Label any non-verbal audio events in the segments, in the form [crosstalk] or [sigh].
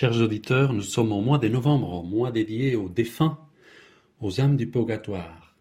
Chers auditeurs, nous sommes au mois de novembre, mois dédié aux défunts, aux âmes du purgatoire.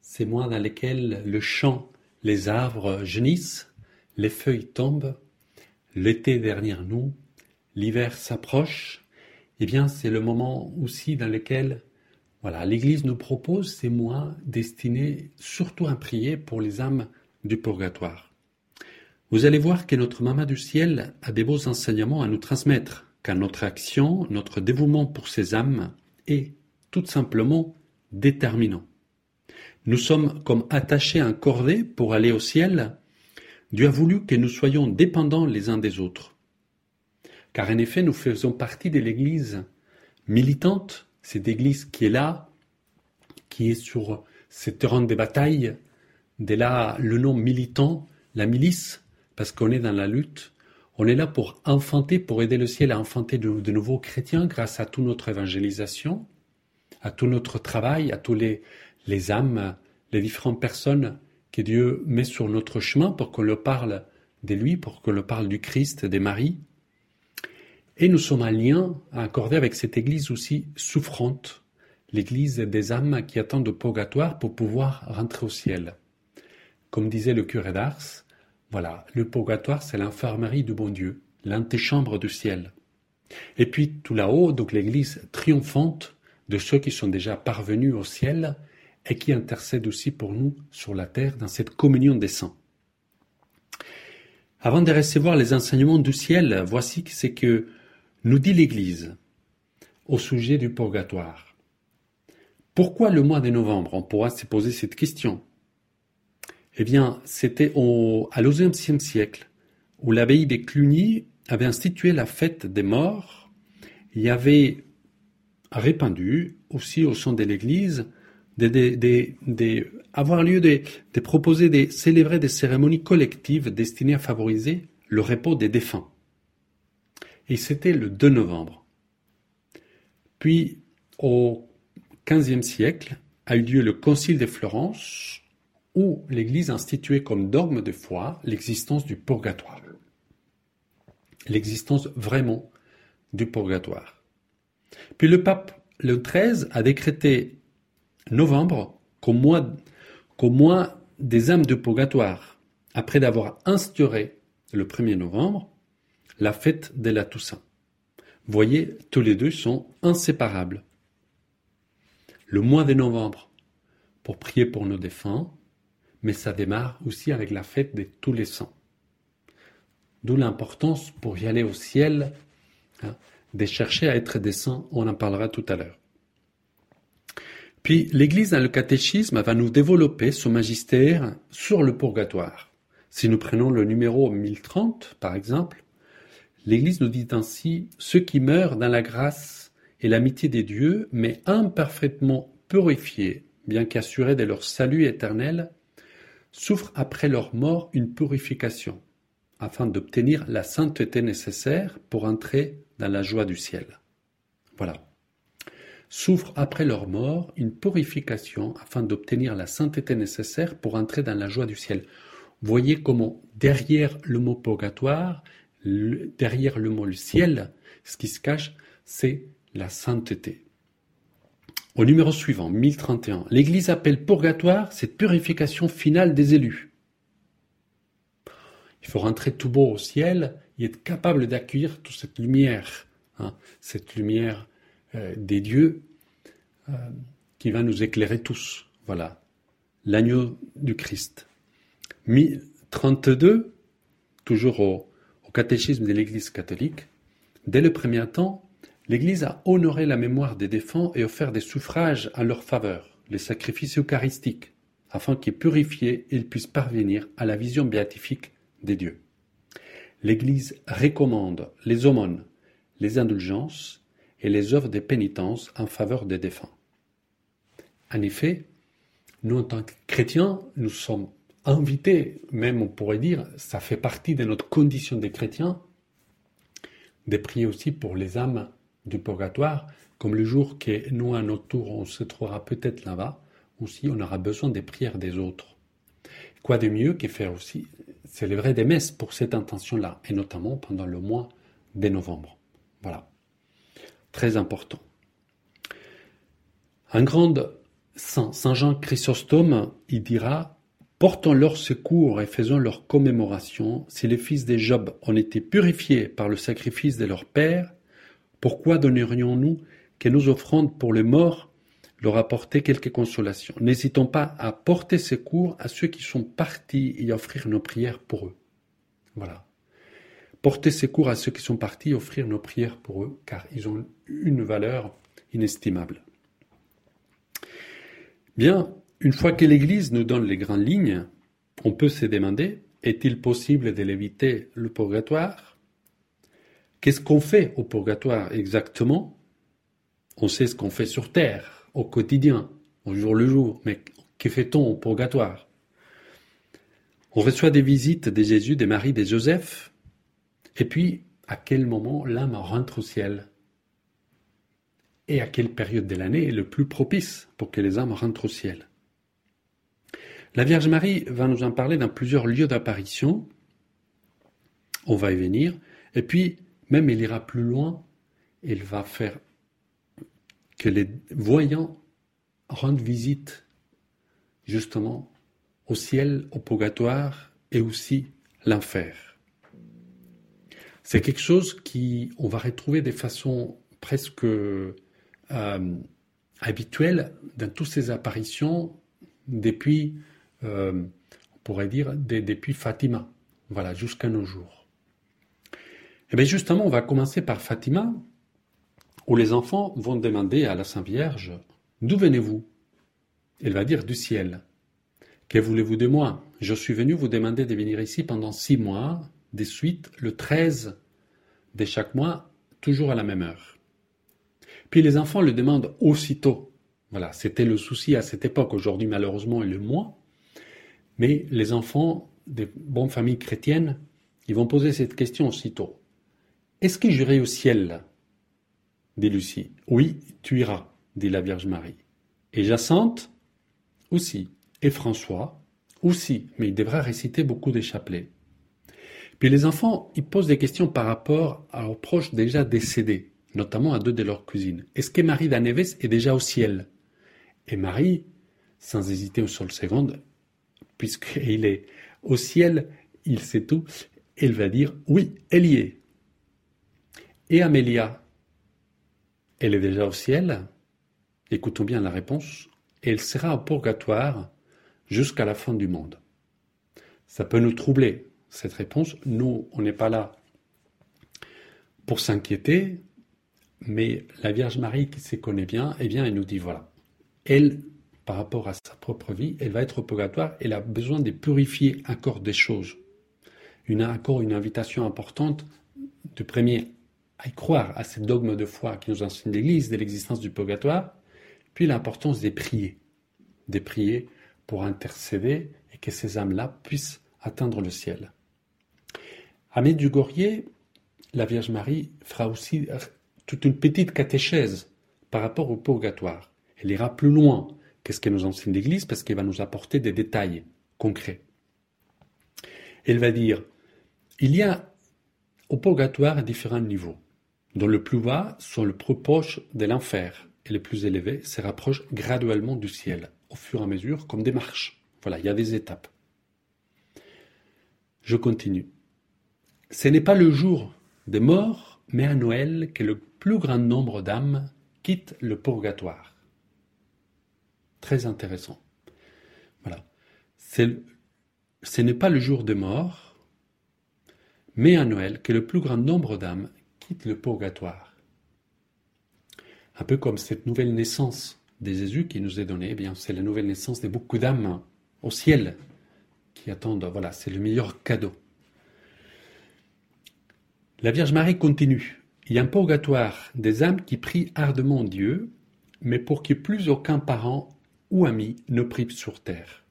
C'est mois dans lesquels le champ, les arbres jaunissent, les feuilles tombent, l'été derrière nous, l'hiver s'approche. Eh bien, c'est le moment aussi dans lequel, voilà, l'Église nous propose ces mois destinés surtout à prier pour les âmes du purgatoire. Vous allez voir que notre Maman du ciel a des beaux enseignements à nous transmettre car notre action, notre dévouement pour ces âmes est tout simplement déterminant. Nous sommes comme attachés à un cordet pour aller au ciel. Dieu a voulu que nous soyons dépendants les uns des autres. Car en effet, nous faisons partie de l'Église militante, cette Église qui est là, qui est sur ce terrain de bataille, de là le nom militant, la milice, parce qu'on est dans la lutte, on est là pour enfanter, pour aider le ciel à enfanter de, nouveaux chrétiens grâce à toute notre évangélisation, à tout notre travail, à tous les, les âmes, les différentes personnes que Dieu met sur notre chemin pour qu'on le parle de lui, pour qu'on le parle du Christ, des maris. Et nous sommes en lien à accorder avec cette Église aussi souffrante, l'Église des âmes qui attendent au purgatoire pour pouvoir rentrer au ciel. Comme disait le curé d'Ars, voilà, le purgatoire, c'est l'infirmerie du bon Dieu, l'antéchambre du ciel. Et puis tout là-haut, donc l'église triomphante de ceux qui sont déjà parvenus au ciel et qui intercèdent aussi pour nous sur la terre dans cette communion des saints. Avant de recevoir les enseignements du ciel, voici ce que nous dit l'Église au sujet du purgatoire. Pourquoi le mois de novembre? On pourra se poser cette question. Eh bien, c'était à l'onzième siècle où l'abbaye des Cluny avait institué la fête des morts. Y avait répandu aussi au sein de l'Église avoir lieu de, proposer, de célébrer des cérémonies collectives destinées à favoriser le repos des défunts. Et c'était le 2 novembre. Puis, au XVe siècle, a eu lieu le Concile de Florence, où l'Église instituait comme dogme de foi l'existence du purgatoire. L'existence vraiment du purgatoire. Puis le pape le 13 a décrété novembre mois, mois des âmes du purgatoire, après d'avoir instauré le 1er novembre la fête de la Toussaint. voyez, tous les deux sont inséparables. Le mois de novembre pour prier pour nos défunts, mais ça démarre aussi avec la fête de tous les saints. D'où l'importance pour y aller au ciel hein, de chercher à être des saints, on en parlera tout à l'heure. Puis l'Église dans le catéchisme va nous développer son magistère sur le purgatoire. Si nous prenons le numéro 1030, par exemple, l'Église nous dit ainsi Ceux qui meurent dans la grâce et l'amitié des dieux, mais imparfaitement purifiés, bien qu'assurés de leur salut éternel, souffrent après leur mort une purification, afin d'obtenir la sainteté nécessaire pour entrer dans la joie du ciel. Voilà. Souffrent après leur mort une purification afin d'obtenir la sainteté nécessaire pour entrer dans la joie du ciel. Voyez comment derrière le mot purgatoire, derrière le mot le ciel, ce qui se cache, c'est la sainteté. Au numéro suivant, 1031, l'Église appelle purgatoire cette purification finale des élus. Il faut rentrer tout beau au ciel et être capable d'accueillir toute cette lumière, hein, cette lumière euh, des dieux euh, qui va nous éclairer tous. Voilà, l'agneau du Christ. 1032, toujours au, au catéchisme de l'Église catholique, dès le premier temps, L'Église a honoré la mémoire des défunts et offert des suffrages en leur faveur, les sacrifices eucharistiques, afin qu'ils purifiés, ils puissent parvenir à la vision béatifique des dieux. L'Église recommande les aumônes, les indulgences et les œuvres de pénitence en faveur des défunts. En effet, nous en tant que chrétiens, nous sommes invités, même on pourrait dire, ça fait partie de notre condition de chrétiens, de prier aussi pour les âmes du purgatoire, comme le jour que nous, à notre tour, on se trouvera peut-être là-bas, aussi on aura besoin des prières des autres. Quoi de mieux que faire aussi célébrer des messes pour cette intention-là, et notamment pendant le mois de novembre. Voilà. très important. Un grand saint, Saint Jean Chrysostome, il dira Portons leur secours et faisons leur commémoration. Si les fils des Job ont été purifiés par le sacrifice de leur père, pourquoi donnerions-nous que nos offrandes pour les morts leur apporter quelque consolation N'hésitons pas à porter secours à ceux qui sont partis et offrir nos prières pour eux. Voilà. Porter secours à ceux qui sont partis et offrir nos prières pour eux, car ils ont une valeur inestimable. Bien, une fois que l'Église nous donne les grandes lignes, on peut se demander, est-il possible de l'éviter le purgatoire? Qu'est-ce qu'on fait au purgatoire exactement? On sait ce qu'on fait sur Terre, au quotidien, au jour le jour, mais que fait-on au purgatoire? On reçoit des visites des Jésus, des Marie, des Joseph, et puis à quel moment l'âme rentre au ciel? Et à quelle période de l'année est le plus propice pour que les âmes rentrent au ciel? La Vierge Marie va nous en parler dans plusieurs lieux d'apparition. On va y venir. Et puis, même elle ira plus loin. Elle va faire que les voyants rendent visite justement au ciel, au purgatoire et aussi l'enfer. C'est quelque chose qui on va retrouver de façon presque euh, habituelle dans toutes ces apparitions depuis euh, on pourrait dire, depuis Fatima, voilà, jusqu'à nos jours. Eh bien justement, on va commencer par Fatima, où les enfants vont demander à la Sainte Vierge, D'où venez-vous? Elle va dire du ciel. Que voulez-vous de moi? Je suis venu vous demander de venir ici pendant six mois, des suites, le 13 de chaque mois, toujours à la même heure. Puis les enfants le demandent aussitôt. Voilà, c'était le souci à cette époque. Aujourd'hui, malheureusement, il le moins. Mais les enfants des bonnes familles chrétiennes, ils vont poser cette question aussitôt. Est-ce que j'irai au ciel dit Lucie. Oui, tu iras, dit la Vierge Marie. Et Jacinthe? Aussi. Et François? Aussi, mais il devra réciter beaucoup des chapelets. Puis les enfants, ils posent des questions par rapport à leurs proches déjà décédés, notamment à deux de leurs cousines. Est-ce que Marie d'Aneves est déjà au ciel? Et Marie, sans hésiter une seule seconde, puisqu'il est au ciel, il sait tout, elle va dire oui, elle y est. Et Amélia, elle est déjà au ciel Écoutons bien la réponse. Elle sera au purgatoire jusqu'à la fin du monde. Ça peut nous troubler, cette réponse. Nous, on n'est pas là pour s'inquiéter, mais la Vierge Marie qui se connaît bien, eh bien, elle nous dit voilà, elle par rapport à sa propre vie, elle va être au purgatoire, elle a besoin de purifier encore des choses. Une, encore une invitation importante de premier à y croire à ces dogmes de foi qui nous enseignent l'Église de l'existence du purgatoire, puis l'importance des prier, des prier pour intercéder et que ces âmes-là puissent atteindre le ciel. À Medjugorje, la Vierge Marie fera aussi toute une petite catéchèse par rapport au purgatoire. Elle ira plus loin Qu'est-ce qu'elle nous enseigne l'Église Parce qu'elle va nous apporter des détails concrets. Elle va dire, il y a au purgatoire différents niveaux, dont le plus bas sont le plus proche de l'enfer, et les plus élevés se rapprochent graduellement du ciel, au fur et à mesure, comme des marches. Voilà, il y a des étapes. Je continue. Ce n'est pas le jour des morts, mais à Noël que le plus grand nombre d'âmes quittent le purgatoire. Très intéressant. Voilà. Ce n'est pas le jour de mort, mais à Noël que le plus grand nombre d'âmes quitte le purgatoire. Un peu comme cette nouvelle naissance de Jésus qui nous est donnée, eh bien c'est la nouvelle naissance de beaucoup d'âmes au ciel qui attendent. Voilà, c'est le meilleur cadeau. La Vierge Marie continue. Il y a un purgatoire des âmes qui prient ardemment Dieu, mais pour que plus aucun parent ou amis ne prient sur terre.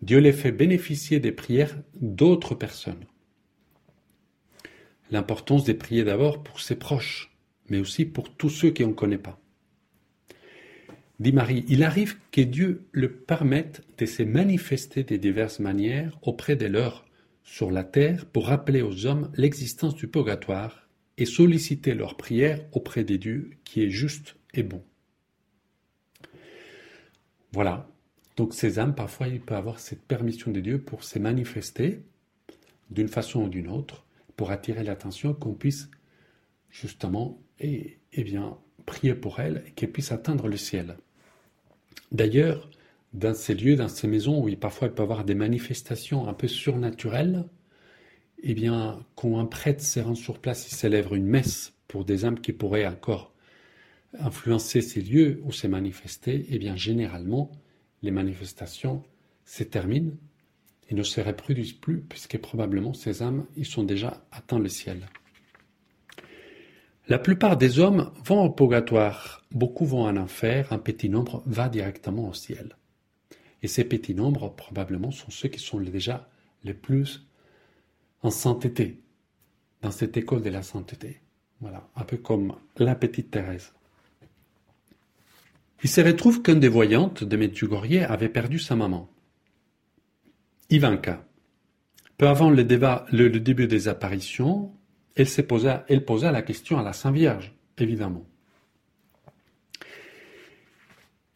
Dieu les fait bénéficier des prières d'autres personnes. L'importance de prier d'abord pour ses proches, mais aussi pour tous ceux qui ne connaît pas. Dit Marie, il arrive que Dieu le permette de se manifester de diverses manières auprès des leurs sur la terre pour rappeler aux hommes l'existence du purgatoire et solliciter leur prière auprès des dieux qui est juste et bon. Voilà. Donc ces âmes, parfois, il peut avoir cette permission de Dieu pour se manifester d'une façon ou d'une autre, pour attirer l'attention, qu'on puisse justement et, eh bien, prier pour elles et qu'elles puissent atteindre le ciel. D'ailleurs, dans ces lieux, dans ces maisons où parfois il peut y avoir des manifestations un peu surnaturelles, eh bien, quand un prêtre se rend sur place, il célèbre une messe pour des âmes qui pourraient encore influencer ces lieux où c'est manifesté, eh bien, généralement, les manifestations se terminent et ne se reproduisent plus, puisque probablement ces âmes, ils sont déjà atteints le ciel. La plupart des hommes vont au purgatoire, beaucoup vont en enfer, un petit nombre va directement au ciel. Et ces petits nombres, probablement, sont ceux qui sont déjà les plus en sainteté, dans cette école de la sainteté. Voilà, un peu comme la petite Thérèse. Il se retrouve qu'une des voyantes de Medjugorje avait perdu sa maman. Ivanka. Peu avant le, début des apparitions, elle, posa, la question à la Sainte Vierge, évidemment.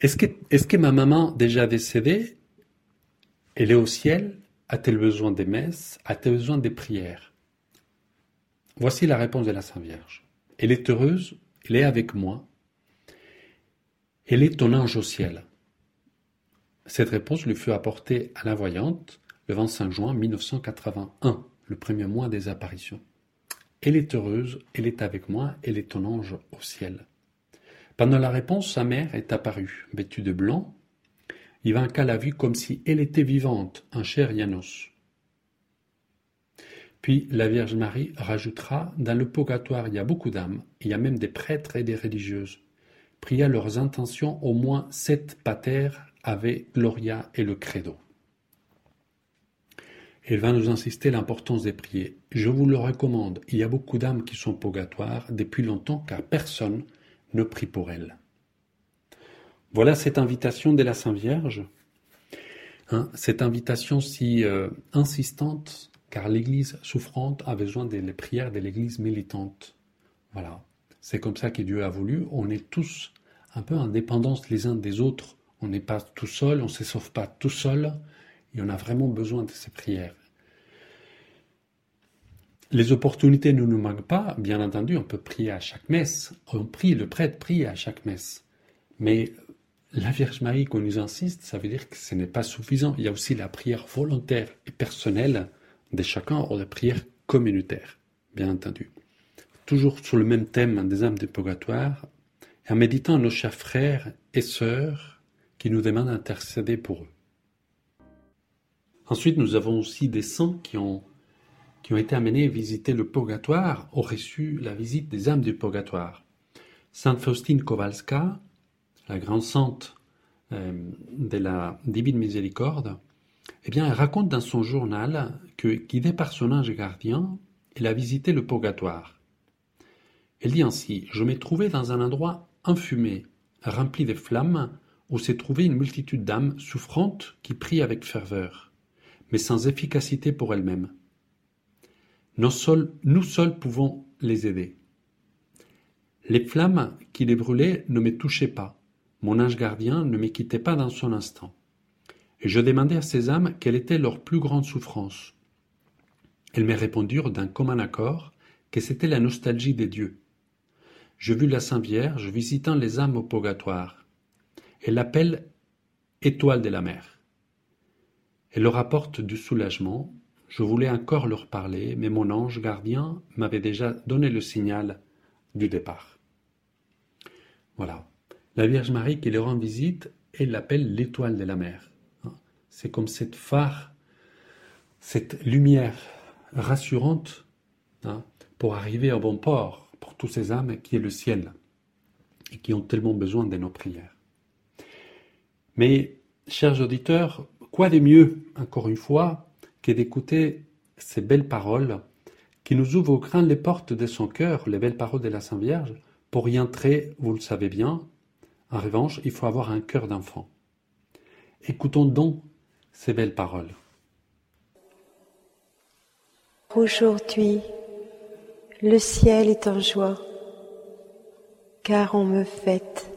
Est-ce que, que ma maman, déjà décédée, elle est au ciel? A-t-elle besoin des messes? A-t-elle besoin des prières? Voici la réponse de la Sainte Vierge. Elle est heureuse, elle est avec moi. Elle est ton ange au ciel. Cette réponse lui fut apportée à la voyante le 25 juin 1981, le premier mois des apparitions. Elle est heureuse, elle est avec moi, elle est ton ange au ciel. Pendant la réponse, sa mère est apparue, vêtue de blanc. Ivanka l'a vue comme si elle était vivante, un cher Yanos. Puis la Vierge Marie rajoutera Dans le purgatoire, il y a beaucoup d'âmes, il y a même des prêtres et des religieuses. Pria leurs intentions au moins sept pater avec Gloria et le Credo. Elle va nous insister l'importance des prières. Je vous le recommande, il y a beaucoup d'âmes qui sont purgatoires depuis longtemps car personne ne prie pour elles. Voilà cette invitation de la Sainte Vierge, hein, cette invitation si euh, insistante, car l'Église souffrante a besoin des prières de l'Église militante. Voilà, c'est comme ça que Dieu a voulu. On est tous un peu indépendants les uns des autres. On n'est pas tout seul, on ne se sauve pas tout seul, et on a vraiment besoin de ces prières. Les opportunités ne nous manquent pas, bien entendu, on peut prier à chaque messe, on prie, le prêtre prie à chaque messe. Mais la Vierge Marie qu'on nous insiste, ça veut dire que ce n'est pas suffisant. Il y a aussi la prière volontaire et personnelle de chacun ou la prière communautaire, bien entendu. Toujours sur le même thème des âmes du purgatoire, en méditant nos chers frères et sœurs qui nous demandent d'intercéder pour eux. Ensuite, nous avons aussi des saints qui ont qui ont été amenés à visiter le purgatoire auraient reçu la visite des âmes du purgatoire. Sainte Faustine Kowalska, la grande sainte euh, de la divine miséricorde, eh bien, elle raconte dans son journal que, guidée par son ange gardien, elle a visité le purgatoire. Elle dit ainsi Je m'ai trouvé dans un endroit infumé, rempli de flammes, où s'est trouvée une multitude d'âmes souffrantes qui prient avec ferveur, mais sans efficacité pour elles-mêmes. Nous seuls, pouvons les aider. Les flammes qui les brûlaient ne me touchaient pas. Mon ange gardien ne me quittait pas dans son instant. Et je demandai à ces âmes quelle était leur plus grande souffrance. Elles me répondirent d'un commun accord que c'était la nostalgie des dieux. Je vis la Sainte Vierge visitant les âmes au purgatoire. Elle l'appelle étoile de la mer. Elle leur apporte du soulagement je voulais encore leur parler, mais mon ange gardien m'avait déjà donné le signal du départ. Voilà. La Vierge Marie qui leur rend visite, elle l'appelle l'étoile de la mer. Hein. C'est comme cette phare, cette lumière rassurante hein, pour arriver au bon port pour tous ces âmes qui est le ciel et qui ont tellement besoin de nos prières. Mais, chers auditeurs, quoi de mieux, encore une fois, que d'écouter ces belles paroles qui nous ouvrent au grand les portes de son cœur, les belles paroles de la Sainte Vierge. Pour y entrer, vous le savez bien, en revanche, il faut avoir un cœur d'enfant. Écoutons donc ces belles paroles. Aujourd'hui, Le ciel est en joie, car on me fête.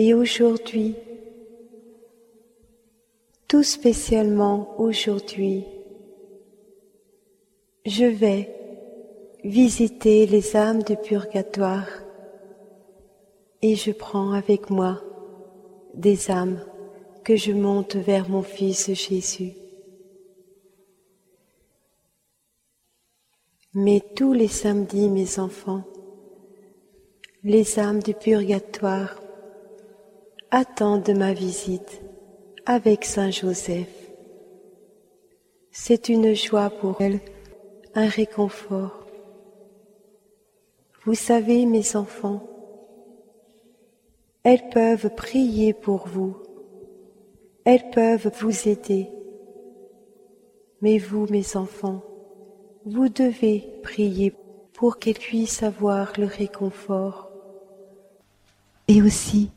Et aujourd'hui, tout spécialement aujourd'hui, je vais visiter les âmes du purgatoire et je prends avec moi des âmes que je monte vers mon Fils Jésus. Mais tous les samedis, mes enfants, les âmes du purgatoire attendent ma visite avec Saint Joseph. C'est une joie pour elles, un réconfort. Vous savez, mes enfants, elles peuvent prier pour vous, elles peuvent vous aider. Mais vous, mes enfants, vous devez prier pour qu'elles puissent avoir le réconfort. Et aussi,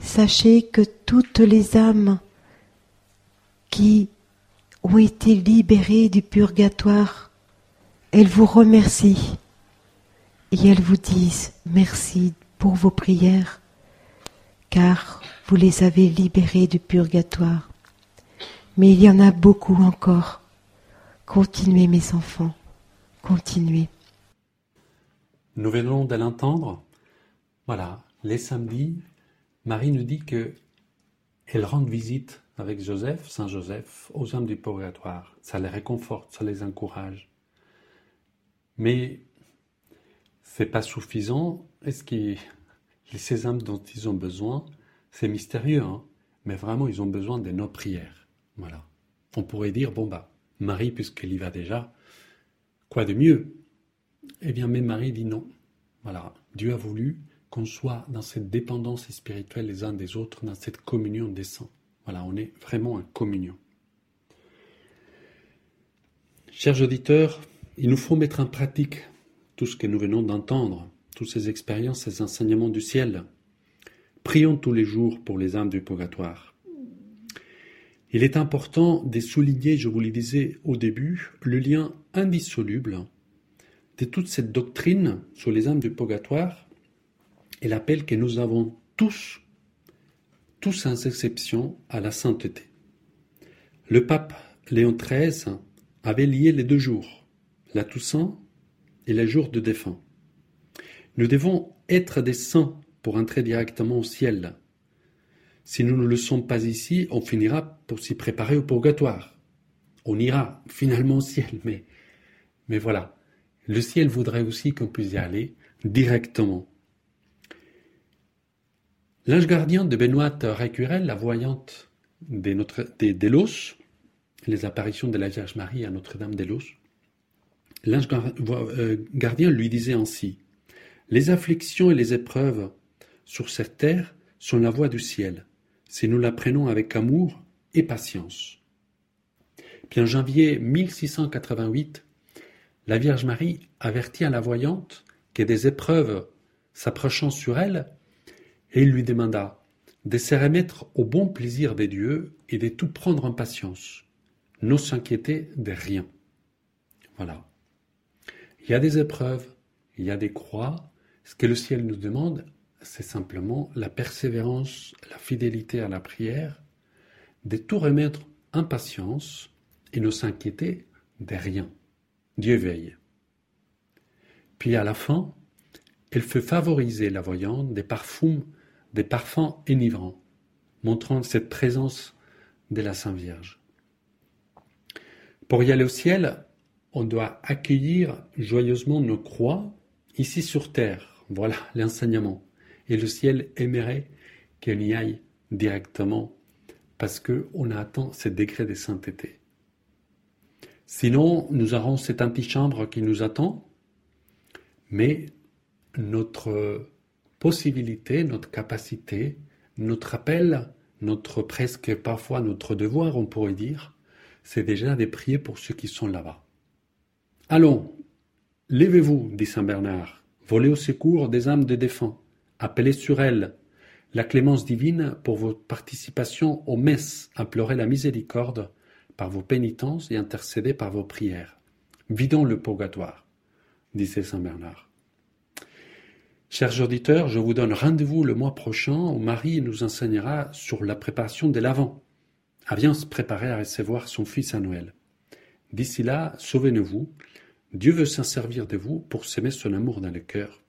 sachez que toutes les âmes qui ont été libérées du purgatoire, elles vous remercient et elles vous disent merci pour vos prières, car vous les avez libérées du purgatoire. Mais il y en a beaucoup encore. Continuez mes enfants, continuez. Nous venons de l'entendre. Voilà, les samedis, Marie nous dit que elle rend visite avec Joseph, Saint Joseph, aux âmes du purgatoire. Ça les réconforte, ça les encourage. Mais c'est pas suffisant. Est-ce que [laughs] ces âmes dont ils ont besoin, c'est mystérieux, hein mais vraiment ils ont besoin de nos prières. Voilà. On pourrait dire bon bah Marie, puisqu'elle y va déjà, quoi de mieux? Eh bien, mais Marie dit non. Voilà, Dieu a voulu qu'on soit dans cette dépendance spirituelle les uns des autres, dans cette communion des saints. Voilà, on est vraiment en communion. Chers auditeurs, il nous faut mettre en pratique tout ce que nous venons d'entendre, toutes ces expériences, ces enseignements du ciel. Prions tous les jours pour les âmes du purgatoire. Il est important de souligner, je vous le disais au début, le lien indissoluble de toute cette doctrine sur les âmes du purgatoire et l'appel que nous avons tous, tous sans exception, à la sainteté. Le pape Léon XIII avait lié les deux jours, la Toussaint et le jour de défunt. Nous devons être des saints pour entrer directement au ciel. Si nous ne le sommes pas ici, on finira pour s'y préparer au purgatoire. On ira finalement au ciel, mais, mais voilà. Le ciel voudrait aussi qu'on puisse y aller directement. L'ange gardien de Benoît Récurel, la voyante des, notre, des, les apparitions de la Vierge Marie à Notre-Dame-des-Los, l'ange euh, gardien lui disait ainsi Les afflictions et les épreuves sur cette terre sont la voie du ciel, si nous la prenons avec amour et patience. Puis en janvier 1688, la Vierge Marie avertit à la voyante que des épreuves s'approchant sur elle et il lui demanda de se remettre au bon plaisir des dieux et de tout prendre en patience, ne s'inquiéter de rien. Voilà. Il y a des épreuves, il y a des croix. Ce que le ciel nous demande, c'est simplement la persévérance, la fidélité à la prière, de tout remettre en patience et ne s'inquiéter de rien. Dieu veille. Puis à la fin, elle fait favoriser la voyante des parfums des parfums enivrants, montrant cette présence de la Sainte Vierge. Pour y aller au ciel, on doit accueillir joyeusement nos croix ici sur terre. Voilà l'enseignement. Et le ciel aimerait qu'on y aille directement parce qu'on atteint ce degré de sainteté. Sinon, nous aurons cette antichambre qui nous attend, mais notre possibilité, notre capacité, notre appel, notre presque parfois notre devoir, on pourrait dire, c'est déjà de prier pour ceux qui sont là-bas. Allons, levez-vous, dit Saint Bernard, volez au secours des âmes des défunts, appelez sur elles la clémence divine pour votre participation aux messes, implorez la miséricorde par vos pénitences et intercédez par vos prières. vidons le purgatoire, disait Saint Bernard. Chers auditeurs, je vous donne rendez-vous le mois prochain où Marie nous enseignera sur la préparation de l'Avent. À bien se préparer à recevoir son Fils à Noël. D'ici là, sauvez-vous. Dieu veut s'en servir de vous pour s'aimer son amour dans le cœur.